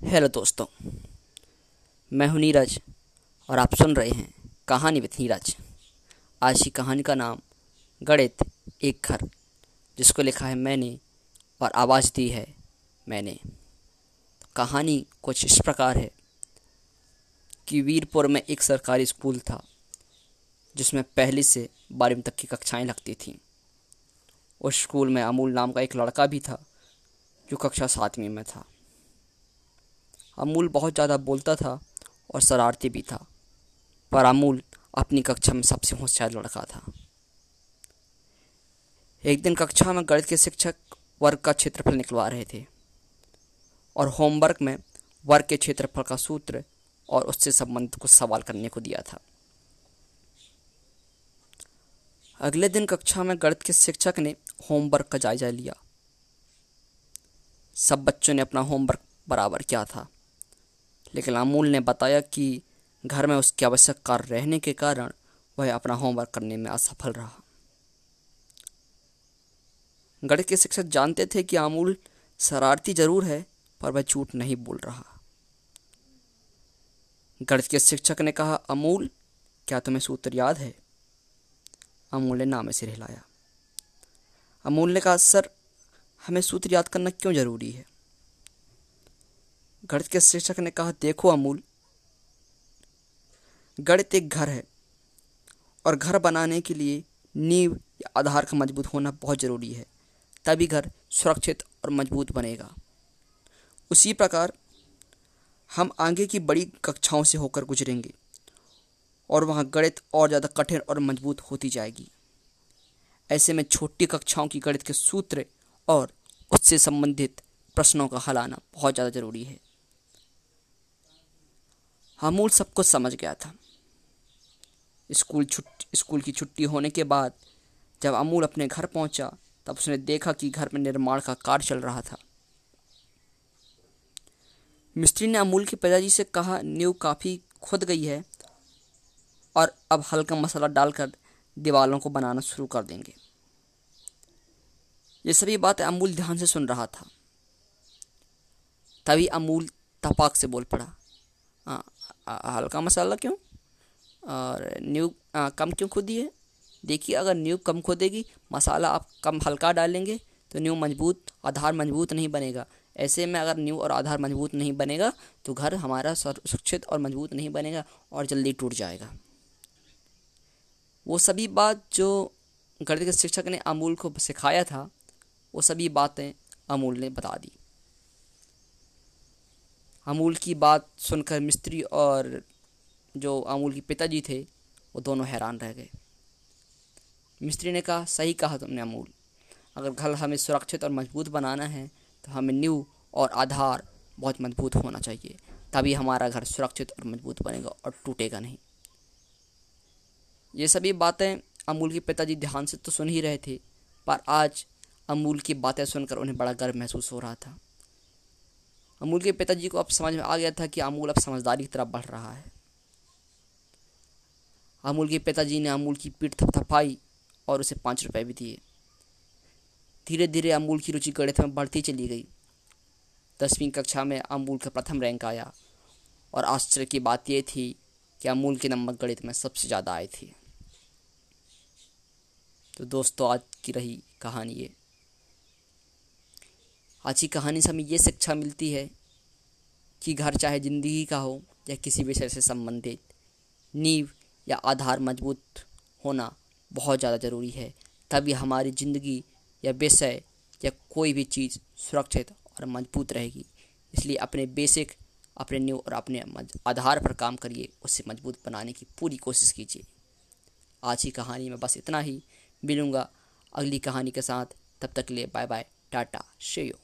Hello दोस्तों, मैं हूँ नीरज और आप सुन रहे हैं कहानी विथ नीरज। आज की कहानी का नाम गणित एक घर, जिसको लिखा है मैंने और आवाज़ दी है मैंने। कहानी कुछ इस प्रकार है कि वीरपुर में एक सरकारी स्कूल था, जिसमें पहली से बारहवीं तक की कक्षाएँ लगती थीं। उस स्कूल में अमूल नाम का एक लड़का भी था, जो कक्षा सातवीं में था। अमूल बहुत ज़्यादा बोलता था और शरारती भी था। पर अमूल अपनी कक्षा में सबसे होशियार लड़का था। एक दिन कक्षा में गणित के शिक्षक वर्ग का क्षेत्रफल निकलवा रहे थे और होमवर्क में वर्ग के क्षेत्रफल का सूत्र और उससे संबंधित कुछ सवाल करने को दिया था। अगले दिन कक्षा में गणित के शिक्षक ने होमवर्क का जायजा लिया। सब बच्चों ने अपना होमवर्क बराबर किया था। लेकिन अमूल ने बताया कि घर में उसके आवश्यक कार्य रहने के कारण वह अपना होमवर्क करने में असफल रहा। गणित के शिक्षक जानते थे कि अमूल शरारती ज़रूर है, पर वह झूठ नहीं बोल रहा। गणित के शिक्षक ने कहा, अमूल, क्या तुम्हें सूत्र याद है? अमूल ने नाम से हिलाया। अमूल ने कहा, सर, हमें सूत्र याद करना क्यों ज़रूरी है? गणित के शिक्षक ने कहा, देखो अमूल, गणित एक घर है और घर बनाने के लिए नींव या आधार का मज़बूत होना बहुत ज़रूरी है। तभी घर सुरक्षित और मज़बूत बनेगा। उसी प्रकार हम आगे की बड़ी कक्षाओं से होकर गुजरेंगे और वहाँ गणित और ज़्यादा कठिन और मज़बूत होती जाएगी। ऐसे में छोटी कक्षाओं की गणित के सूत्र और उससे संबंधित प्रश्नों का हल आना बहुत ज़्यादा ज़रूरी है। अमूल सब कुछ समझ गया था। स्कूल छुट्टी स्कूल की छुट्टी होने के बाद जब अमूल अपने घर पहुँचा, तब उसने देखा कि घर में निर्माण का कार्य चल रहा था। मिस्त्री ने अमूल के पिताजी से कहा, नींव काफ़ी खुद गई है और अब हल्का मसाला डालकर दीवालों को बनाना शुरू कर देंगे। ये सभी बातें अमूल ध्यान से सुन रहा था। तभी अमूल तपाक से बोल पड़ा हल्का मसाला क्यों? और न्यू आ, कम क्यों खुदी है देखिए अगर न्यू कम खोदेगी मसाला आप कम हल्का डालेंगे तो न्यू मज़बूत आधार मज़बूत नहीं बनेगा। ऐसे में अगर न्यू और आधार मज़बूत नहीं बनेगा तो घर हमारा सुरक्षित और मज़बूत नहीं बनेगा और जल्दी टूट जाएगा। वो सभी बात जो गणित के शिक्षक ने अमूल को सिखाया था वो सभी बातें अमूल ने बता दी। अमूल की बात सुनकर मिस्त्री और जो अमूल के पिताजी थे, वो दोनों हैरान रह गए। मिस्त्री ने कहा, सही कहा तुमने अमूल। अगर घर हमें सुरक्षित और मज़बूत बनाना है तो हमें न्यू और आधार बहुत मज़बूत होना चाहिए। तभी हमारा घर सुरक्षित और मज़बूत बनेगा और टूटेगा नहीं। ये सभी बातें अमूल के पिताजी ध्यान से तो सुन ही रहे थे, पर आज अमूल की बातें सुनकर उन्हें बड़ा गर्व महसूस हो रहा था। अमूल के पिताजी को अब समझ में आ गया था कि अमूल अब समझदारी की तरफ़ बढ़ रहा है। अमूल के पिताजी ने अमूल की पीठ थपथपाई और उसे पाँच रुपए भी दिए। धीरे धीरे अमूल की रुचि गणित में बढ़ती चली गई। दसवीं कक्षा में अमूल का प्रथम रैंक आया और आश्चर्य की बात यह थी कि अमूल के नंबर गणित में सबसे ज़्यादा आए थे। तो दोस्तों, आज की रही कहानी ये। आज की कहानी से हमें ये शिक्षा मिलती है कि घर चाहे ज़िंदगी का हो या किसी विषय से संबंधित, नींव या आधार मज़बूत होना बहुत ज़्यादा ज़रूरी है। तभी हमारी ज़िंदगी या विषय या कोई भी चीज़ सुरक्षित और मज़बूत रहेगी। इसलिए अपने बेसिक, अपने न्यू और अपने आधार पर काम करिए, उसे मज़बूत बनाने की पूरी कोशिश कीजिए। आज की कहानी में बस इतना ही। मिलूँगा अगली कहानी के साथ। तब तक के लिए बाय बाय टाटा शेयो